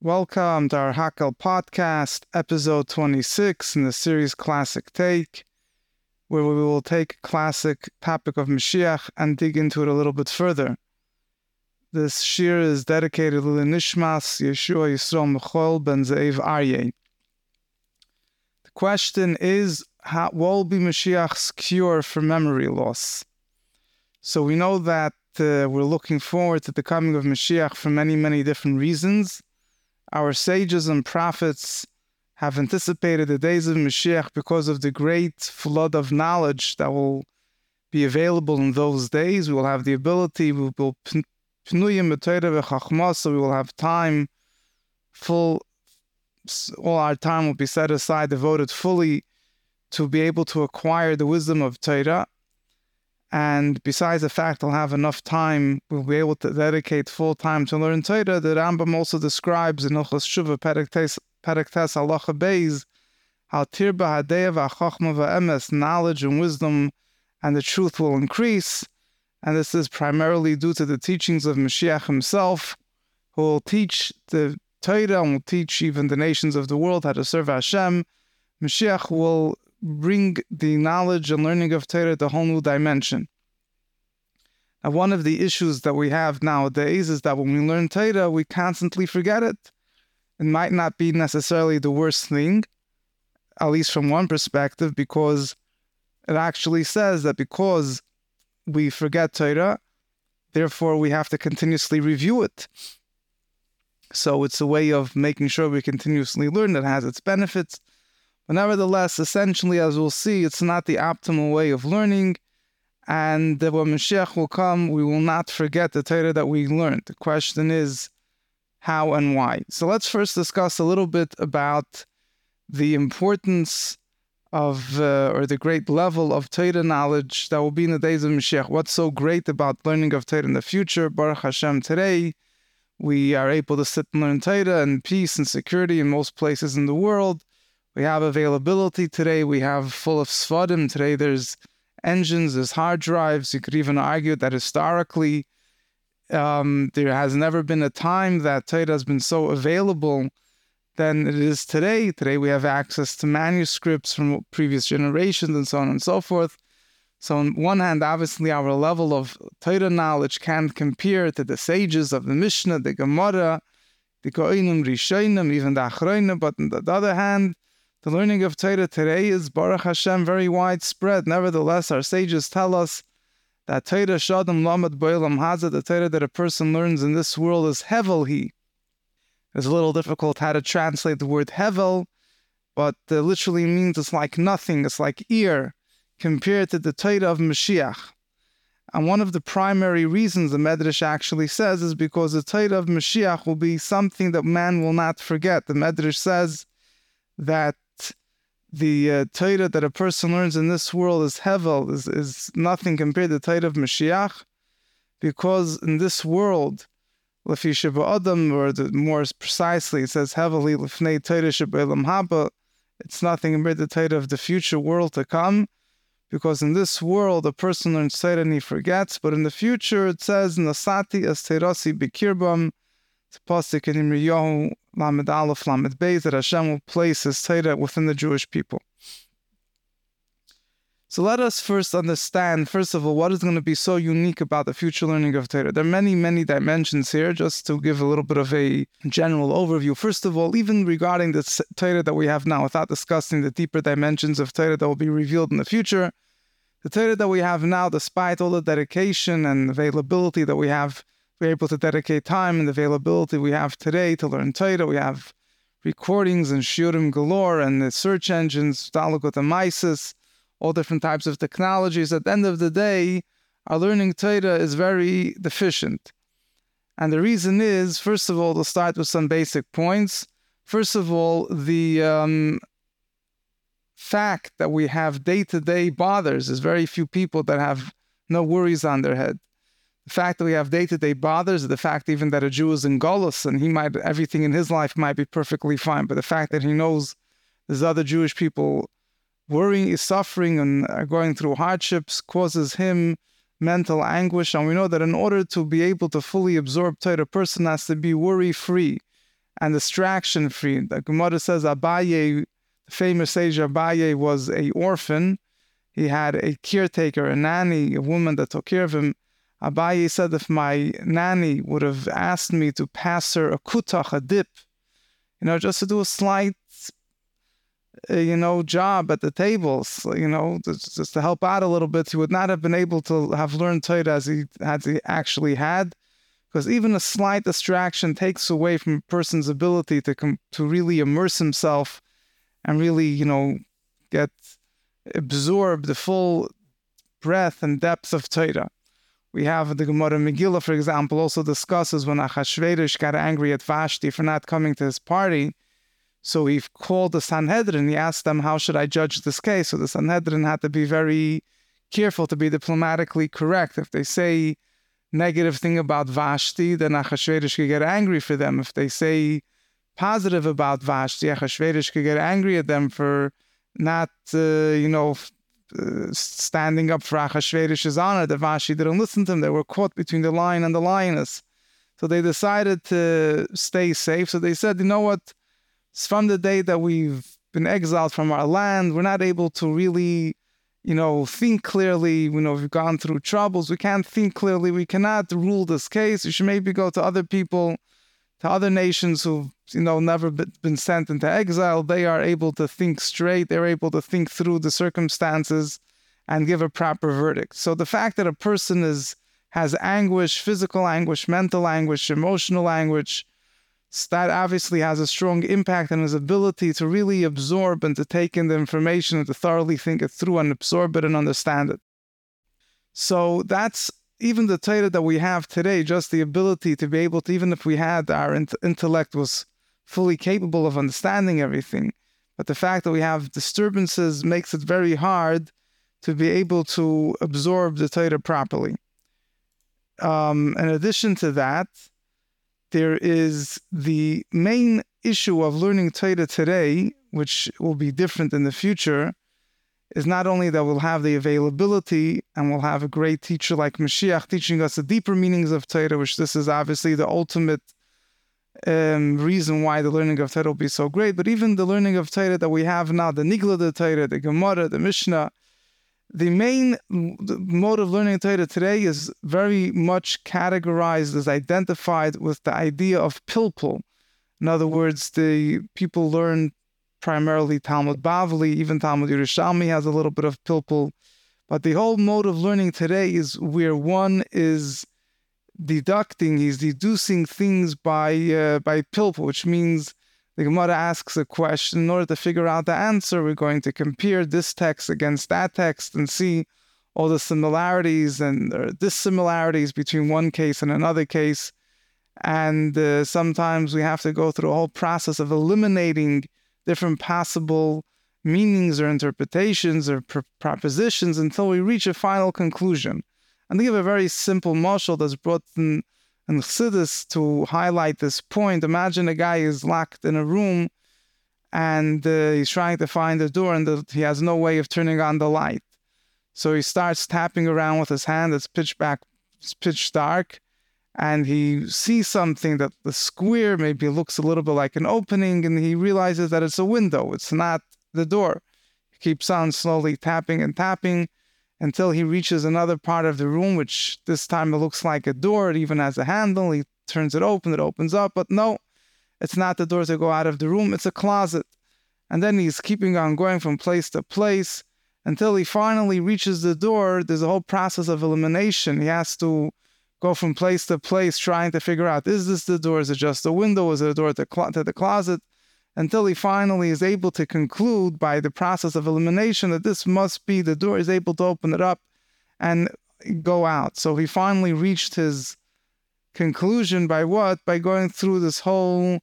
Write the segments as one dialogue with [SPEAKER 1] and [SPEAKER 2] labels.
[SPEAKER 1] Welcome to our Hakel podcast, episode 26 in the series Classic Take, where we will take a classic topic of Mashiach and dig into it a little bit further. This shiur is dedicated to the Nishmas Yeshua Yisrael Mechoel Ben Ze'ev Aryeh. The question is, what will be Mashiach's cure for memory loss? So we know that uh, we're looking forward to the coming of Mashiach for many, many different reasons. Our sages and prophets have anticipated the days of Mashiach because of the great flood of knowledge that will be available in those days. We will have the ability, we will so we will have time, full, all our time will be set aside, devoted fully to be able to acquire the wisdom of Torah and besides the fact I'll have enough time, we'll be able to dedicate full time to learn Torah. The Rambam also describes in Ilchas Shuva Periktes Halacha Beis how Tirba Hadeya V'Achachma V'Emes, knowledge and wisdom and the truth will increase. And this is primarily due to the teachings of Mashiach himself, who will teach the Torah and will teach even the nations of the world how to serve Hashem. Mashiach will bring the knowledge and learning of Torah to a whole new dimension. Now, one of the issues that we have nowadays is that when we learn Torah, we constantly forget it. It might not be necessarily the worst thing, at least from one perspective, because it actually says that because we forget Torah, therefore we have to continuously review it. So it's a way of making sure we continuously learn that has its benefits but nevertheless, essentially, as we'll see, it's not the optimal way of learning. And when Mashiach will come, we will not forget the Torah that we learned. The question is how and why. So let's first discuss a little bit about the importance of, uh, or the great level of Torah knowledge that will be in the days of Mashiach. What's so great about learning of Torah in the future? Baruch Hashem, today we are able to sit and learn Torah in peace and security in most places in the world. We have availability today. We have full of Svadim. Today there's engines, there's hard drives. You could even argue that historically, um, there has never been a time that Torah has been so available than it is today. Today we have access to manuscripts from previous generations and so on and so forth. So on one hand, obviously our level of Torah knowledge can't compare to the sages of the Mishnah, the Gemara, the Koinim, Rishonim, even the Achroinim. But on the other hand, the learning of Torah today is Baruch Hashem very widespread. Nevertheless, our sages tell us that Torah Shadim Lamed Boilam Hazad, the Torah that a person learns in this world is Hevel He. It's a little difficult how to translate the word Hevel, but literally means it's like nothing, it's like ear, compared to the Torah of Mashiach. And one of the primary reasons the Medrash actually says is because the Torah of Mashiach will be something that man will not forget. The Medrash says that the uh, Torah that a person learns in this world is hevel, is, is nothing compared to the Torah of Mashiach, because in this world, Lefi Adam, or the, more precisely, it says heavily Lefnei Torah Shabbat Haba, it's nothing compared to the Torah of the future world to come, because in this world a person learns Torah and he forgets, but in the future it says Nasati as Terasi Bikirbam, it's pasuk in Lamed Aleph Lamed Beis that Hashem will place His Torah within the Jewish people. So let us first understand, first of all, what is going to be so unique about the future learning of Torah. There are many, many dimensions here, just to give a little bit of a general overview. First of all, even regarding the Torah that we have now, without discussing the deeper dimensions of Torah that will be revealed in the future, the Torah that we have now, despite all the dedication and availability that we have we're able to dedicate time and availability we have today to learn Torah. We have recordings and shiurim galore and the search engines, Dalakot and Mises, all different types of technologies. At the end of the day, our learning Torah is very deficient. And the reason is, first of all, to start with some basic points. First of all, the um, fact that we have day to day bothers is very few people that have no worries on their head. The fact that we have day-to-day bothers, the fact even that a Jew is in Golos and he might everything in his life might be perfectly fine, but the fact that he knows there's other Jewish people worrying, is suffering, and are going through hardships causes him mental anguish. And we know that in order to be able to fully absorb Torah, a person has to be worry-free. and distraction free. The Gemara says Abaye, the famous sage Abaye, was a orphan. He had a caretaker, a nanny, a woman that took care of him. Abaye said, if my nanny would have asked me to pass her a kutach, a dip, you know, just to do a slight, uh, you know, job at the tables, you know, just, to help out a little bit, he would not have been able to have learned Torah as he, as he actually had because even a slight distraction takes away from a person's ability to com- to really immerse himself and really, you know, get absorb the full breadth and depth of Torah. We have the Gemara Megillah, for example, also discusses when Achashverosh got angry at Vashti for not coming to his party. So he called the Sanhedrin. He asked them, How should I judge this case? So the Sanhedrin had to be very careful to be diplomatically correct. If they say negative thing about Vashti, then Achashverosh could get angry for them. If they say positive about Vashti, Achashverosh could get angry at them for not, uh, you know, uh, standing up for Achashverosh's honor. That Vashti didn't listen to them. They were caught between the lion and the lioness. So they decided to stay safe. So they said, you know what? It's from the day that we've been exiled from our land, we're not able to really you know, think clearly. You know, we've gone through troubles. We can't think clearly. We cannot rule this case. We should maybe go to other people, to other nations who've, you know, never been sent into exile. They are able to think straight. They're able to think through the circumstances and give a proper verdict. So the fact that a person is has anguish, physical anguish, mental anguish, emotional anguish, that obviously has a strong impact on his ability to really absorb and to take in the information and to thoroughly think it through and absorb it and understand it. So that's even the Torah that we have today, just the ability to be able to, even if we had our intellect was fully capable of understanding everything, but the fact that we have disturbances makes it very hard to be able to absorb the Torah properly. Um, in addition to that, there is the main issue of learning Torah today, which will be different in the future, is not only that we'll have the availability and we'll have a great teacher like Mashiach teaching us the deeper meanings of Torah, which this is obviously the ultimate um, reason why the learning of Torah will be so great, but even the learning of Torah that we have now, the Nigla the Torah, the Gemara, the Mishnah, the main mode of learning Torah today is very much categorized as identified with the idea of pilpul. In other words, the people learn primarily Talmud Bavli, even Talmud Yerushalmi has a little bit of pilpul. But the whole mode of learning today is where one is deducting, he's deducing things by uh, by pilpul, which means the Gemara asks a question. In order to figure out the answer, we're going to compare this text against that text and see all the similarities and dissimilarities between one case and another case. And uh, sometimes we have to go through a whole process of eliminating different possible meanings or interpretations or pr- propositions until we reach a final conclusion. And to give a very simple mashal that's brought in and Chassidus to highlight this point. Imagine a guy is locked in a room and uh, he's trying to find the door and the, he has no way of turning on the light. So he starts tapping around with his hand. It's pitch back, it's pitch dark, and he sees something that the square maybe looks a little bit like an opening, and he realizes that it's a window. It's not the door. He keeps on slowly tapping and tapping until he reaches another part of the room, which this time it looks like a door. It even has a handle. He turns it open, it opens up, but no, it's not the door to go out of the room, it's a closet. And then he's keeping on going from place to place until he finally reaches the door. There's a whole process of elimination. He has to go from place to place trying to figure out is this the door? Is it just a window? Is it a door to, cl- to the closet? until he finally is able to conclude by the process of elimination that this must be the door, is able to open it up and go out. So he finally reached his conclusion by what? By going through this whole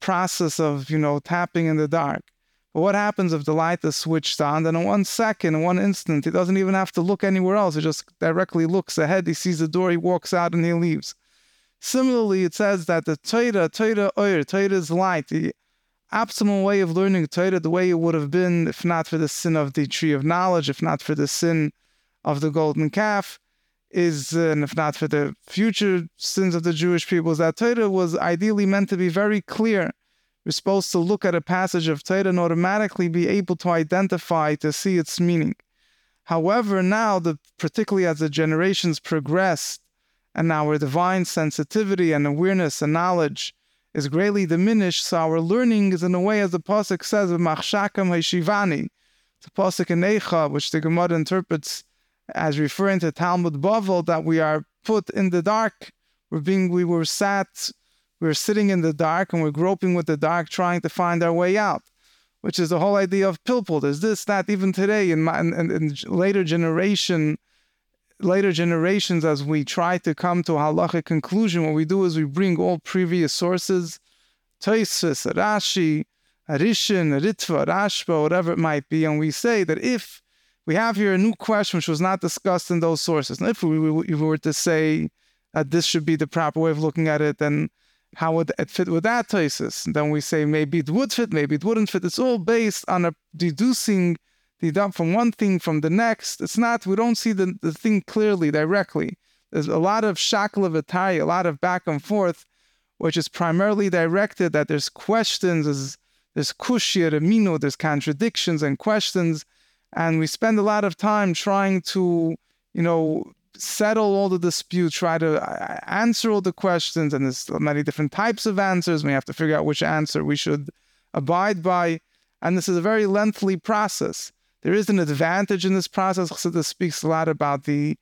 [SPEAKER 1] process of, you know, tapping in the dark. But what happens if the light is switched on? Then in one second, in one instant, he doesn't even have to look anywhere else. He just directly looks ahead. He sees the door, he walks out, and he leaves. Similarly, it says that the Torah, Torah Oyer, Torah is light. The optimal way of learning Torah, the way it would have been if not for the sin of the tree of knowledge, if not for the sin of the golden calf, is, uh, and if not for the future sins of the Jewish people, is that Torah was ideally meant to be very clear. We're supposed to look at a passage of Torah and automatically be able to identify, to see its meaning. However, now, the, particularly as the generations progressed, and our divine sensitivity and awareness and knowledge is greatly diminished, so our learning is in a way, as the Pasuk says, Machshakam Hashivani. The Pasuk in Eicha, which the Gemara interprets as referring to Talmud Bavel, that we are put in the dark. We're being, we were sat, we are sitting in the dark and we're groping with the dark, trying to find our way out, which is the whole idea of pilpul. There's this, that, even today in, my, in, in later generation, later generations, as we try to come to a halachic conclusion, what we do is we bring all previous sources, Toisus, Rashi, Arishin, Ritva, Rashba, whatever it might be, and we say that if we have here a new question which was not discussed in those sources, and if we, if we were to say that this should be the proper way of looking at it, then how would it fit with that thesis? And then we say maybe it would fit, maybe it wouldn't fit. It's all based on a deducing the from one thing from the next. It's not, we don't see the, the thing clearly, directly. There's a lot of shakla a lot of back and forth, which is primarily directed that there's questions, there's there's kushya, amino, there's contradictions and questions, and we spend a lot of time trying to, you know, settle all the disputes, try to uh, answer all the questions, and there's many different types of answers. We have to figure out which answer we should abide by, and this is a very lengthy process. There is an advantage in this process. Chassidus speaks a lot about the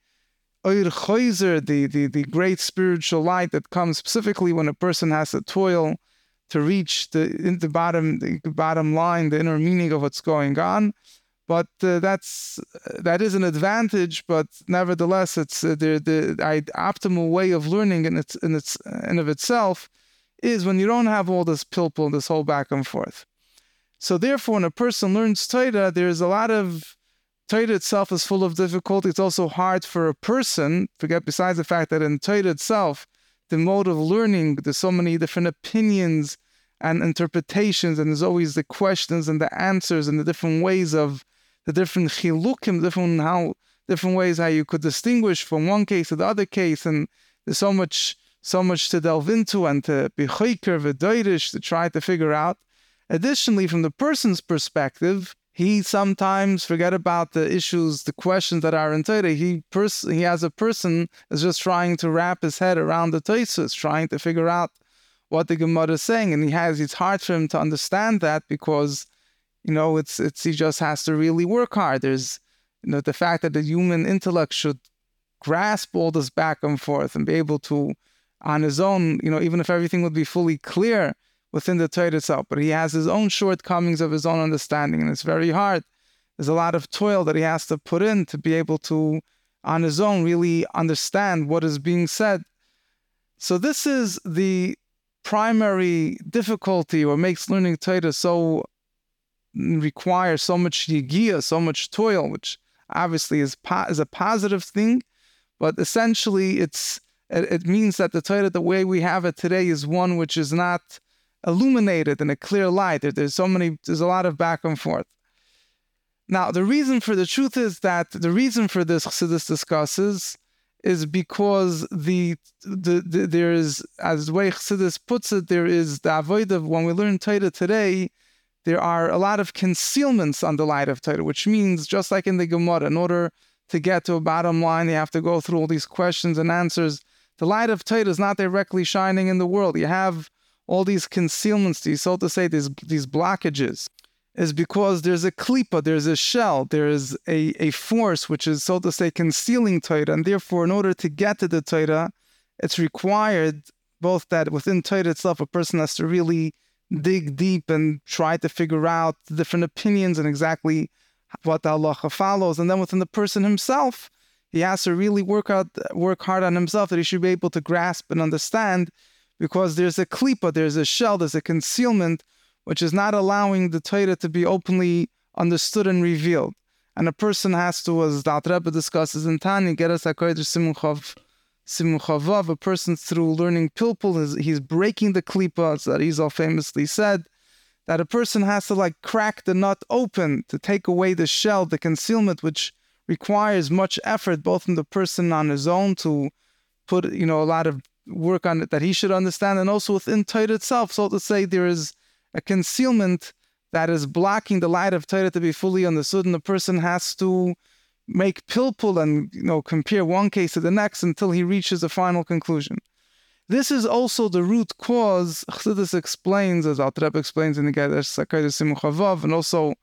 [SPEAKER 1] Oir the, the, the great spiritual light that comes specifically when a person has to toil to reach the the bottom the bottom line, the inner meaning of what's going on. But uh, that's that is an advantage. But nevertheless, it's uh, the the optimal way of learning in its in its in of itself is when you don't have all this pilpul, this whole back and forth. So therefore, when a person learns Torah, there's a lot of Torah itself is full of difficulty. It's also hard for a person. Forget besides the fact that in Torah itself the mode of learning, there's so many different opinions and interpretations, and there's always the questions and the answers and the different ways of the different chilukim, different how different ways how you could distinguish from one case to the other case, and there's so much so much to delve into and to be chayker v'doirish to try to figure out. Additionally, from the person's perspective, he sometimes forget about the issues, the questions that are in Torah. He pers- he as a person is just trying to wrap his head around the Tosfos, trying to figure out what the Gemara is saying, and he has it's hard for him to understand that because you know it's it's he just has to really work hard. There's you know the fact that the human intellect should grasp all this back and forth and be able to on his own, you know, even if everything would be fully clear within the Torah itself, but he has his own shortcomings of his own understanding, and it's very hard. There's a lot of toil that he has to put in to be able to, on his own, really understand what is being said. So this is the primary difficulty, or makes learning Torah so require so much yigia, so much toil, which obviously is po- is a positive thing, but essentially it's it, it means that the Torah, the way we have it today, is one which is not illuminated in a clear light. There's so many, there's a lot of back and forth. Now, the reason for the truth is that the reason for this Chassidus discusses is because the, the, the there is, as the way Chassidus puts it, there is the avoid of when we learn Torah today, there are a lot of concealments on the light of Torah, which means just like in the Gemara, in order to get to a bottom line, you have to go through all these questions and answers. The light of Torah is not directly shining in the world. You have all these concealments, these so to say, these these blockages, is because there's a klipa, there's a shell, there is a, a force which is so to say concealing Torah, and therefore, in order to get to the Torah, it's required both that within Torah itself, a person has to really dig deep and try to figure out different opinions and exactly what the halacha follows, and then within the person himself, he has to really work out, work hard on himself that he should be able to grasp and understand because there's a klipa, there's a shell, there's a concealment, which is not allowing the Torah to be openly understood and revealed. And a person has to, as the Rebbe discusses in Tanya, get us a simchav, simchavav, a person through learning pilpul, is he's breaking the klipa, as Arizal famously said, that a person has to like crack the nut open to take away the shell, the concealment, which requires much effort, both from the person on his own to put, you know, a lot of work on it that he should understand, and also within Torah itself. So to say, there is a concealment that is blocking the light of Torah to be fully understood, and the person has to make pilpul and you know compare one case to the next until he reaches a final conclusion. This is also the root cause. Chassidus explains, as Alter explains in the Geder Sakayda Simuchavav, and also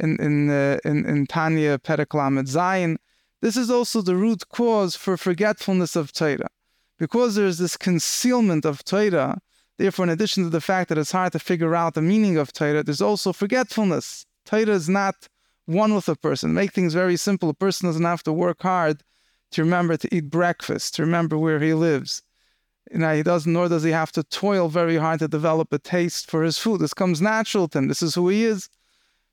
[SPEAKER 1] in in uh, in, in Tanya Periklamet Zayin. This is also the root cause for forgetfulness of Torah, because there is this concealment of Torah. Therefore, in addition to the fact that it's hard to figure out the meaning of Torah, there's also forgetfulness. Torah is not one with a person. Make things very simple. A person doesn't have to work hard to remember to eat breakfast, to remember where he lives. Now he doesn't, nor does he have to toil very hard to develop a taste for his food. This comes natural to him. This is who he is.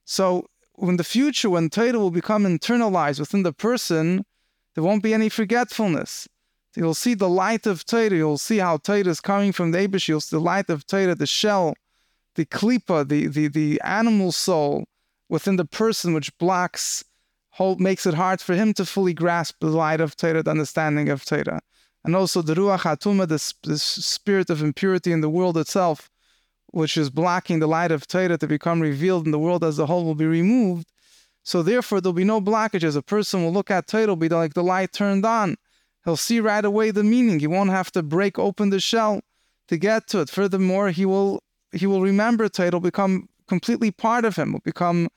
[SPEAKER 1] So in the future, when Torah will become internalized within the person, there won't be any forgetfulness. You'll see the light of Torah. You'll see how Torah is coming from the Abish. You'll see the light of Torah, the shell, the klipa, the, the, the animal soul within the person, which blocks, hold, makes it hard for him to fully grasp the light of Torah, the understanding of Torah. And also the Ruach HaTuma, the, the spirit of impurity in the world itself, which is blocking the light of Torah to become revealed in the world as a whole, will be removed. So therefore, there'll be no blockages. A person will look at Torah, be like the light turned on. He'll see right away the meaning. He won't have to break open the shell to get to it. Furthermore, he will he will remember Torah. It'll become completely part of him. Will become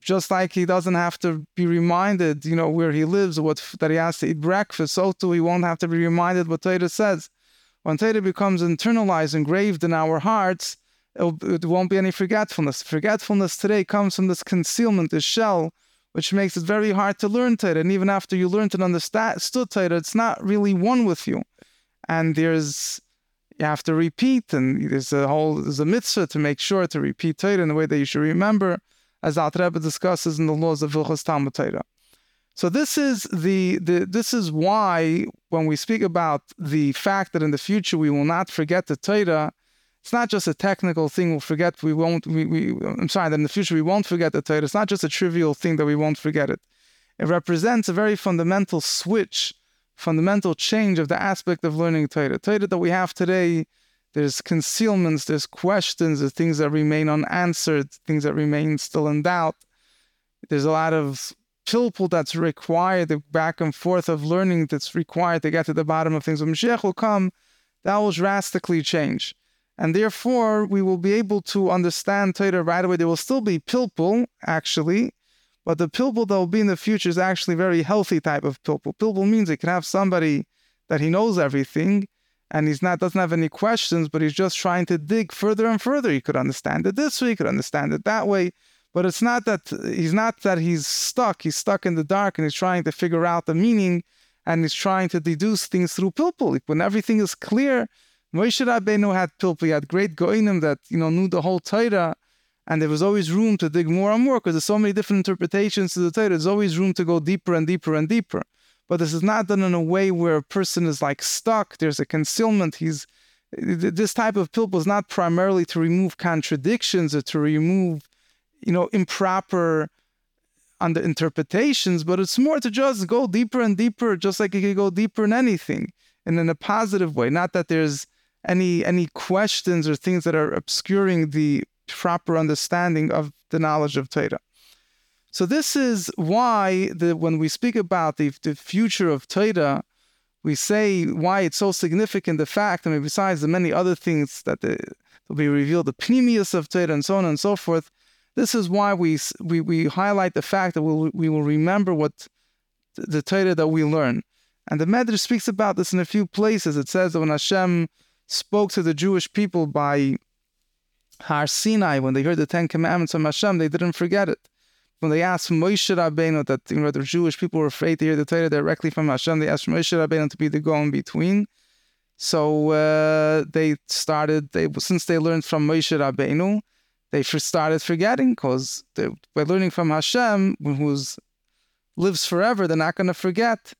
[SPEAKER 1] just like he doesn't have to be reminded, you know, where he lives, what that he has to eat breakfast. So too, he won't have to be reminded what Torah says. When Torah becomes internalized, engraved in our hearts, it won't be any forgetfulness. Forgetfulness today comes from this concealment, this shell, which makes it very hard to learn Torah. And even after you learned and understood Torah, it's not really one with you. And there's you have to repeat, and there's a whole there's a mitzvah to make sure to repeat Torah in the way that you should remember, as Alter Rebbe discusses in the laws of Hilchos Talmud Torah. So this is the, the this is why when we speak about the fact that in the future we will not forget the Torah, it's not just a technical thing we'll forget. We won't. We, we I'm sorry that in the future we won't forget the Torah. It's not just a trivial thing that we won't forget it. It represents a very fundamental switch, fundamental change of the aspect of learning Torah. Torah that we have today. There's concealments, there's questions, there's things that remain unanswered, things that remain still in doubt. There's a lot of pilpul that's required, the back and forth of learning that's required to get to the bottom of things. When Mashiach will come, that will drastically change. And therefore, we will be able to understand Torah right away. There will still be pilpul, actually, but the pilpul that will be in the future is actually very healthy type of pilpul. Pilpul means it can have somebody that he knows everything, and he's not doesn't have any questions, but he's just trying to dig further and further. He could understand it this way, he could understand it that way. But it's not that he's not that he's stuck. He's stuck in the dark and he's trying to figure out the meaning and he's trying to deduce things through pilpul. When everything is clear, Moshe Rabbeinu had pilpul. He had great goinim that you know knew the whole Torah, and there was always room to dig more and more because there's so many different interpretations to the Torah. There's always room to go deeper and deeper and deeper. But this is not done in a way where a person is like stuck. There's a concealment. He's this type of pilpul is not primarily to remove contradictions or to remove you know, improper under interpretations, but it's more to just go deeper and deeper, just like you can go deeper in anything, and in a positive way. Not that there's any any questions or things that are obscuring the proper understanding of the knowledge of Torah. So this is why the, when we speak about the, the future of Torah, we say why it's so significant. The fact, I mean, besides the many other things that the, will be revealed, the pnimius of Torah and so on and so forth, this is why we we, we highlight the fact that we'll, we will remember what the Torah that we learn. And the Medrash speaks about this in a few places. It says that when Hashem spoke to the Jewish people by Har Sinai, when they heard the Ten Commandments from Hashem, they didn't forget it. When they asked Moshe Rabbeinu that you know, the Jewish people were afraid to hear the Torah directly from Hashem, they asked Moshe Rabbeinu to be the go in between. So uh, they started, they since they learned from Moshe Rabbeinu, they started forgetting because by learning from Hashem, who lives forever, they're not going to forget.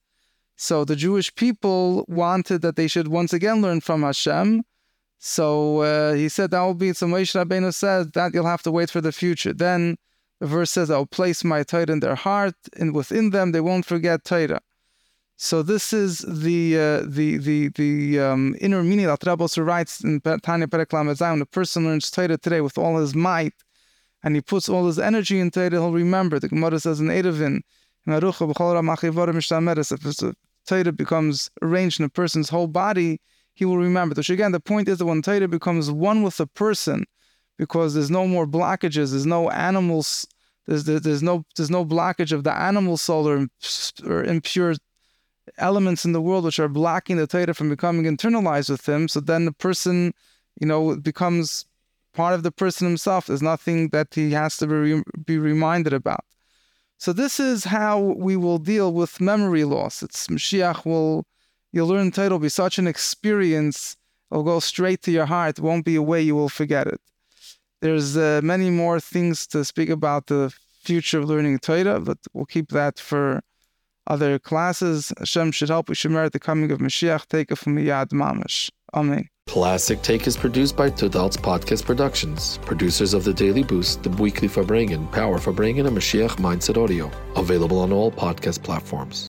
[SPEAKER 1] So the Jewish people wanted that they should once again learn from Hashem. So uh, he said that will be, so Moshe Rabbeinu said that you'll have to wait for the future. Then The verse says, I'll place my Torah in their heart, and within them they won't forget Torah. So this is the uh, the the the um, inner meaning that also writes in Tanya Perek Lamed When a person learns Torah today with all his might, and he puts all his energy into it, he'll remember. The Gemara says in Eruvin, if Torah becomes arranged in a person's whole body, he will remember. So again, the point is that when Torah becomes one with a person, because there's no more blockages, there's no animals, there's there's no there's no blockage of the animal soul or, or impure elements in the world which are blocking the Torah from becoming internalized with him. So then the person, you know, becomes part of the person himself. There's nothing that he has to be, be reminded about. So this is how we will deal with memory loss. It's Mashiach will, you'll learn Torah will be such an experience. It'll go straight to your heart. It won't be a way you will forget it. There's uh, many more things to speak about the future of learning Torah, but we'll keep that for other classes. Hashem should help. We should merit the coming of Mashiach. Take it from Yad Mamish. Amen.
[SPEAKER 2] Classic Take is produced by Tudal's Podcast Productions, producers of The Daily Boost, The Weekly Farbrengen, Power Farbrengen, and Mashiach Mindset Audio. Available on all podcast platforms.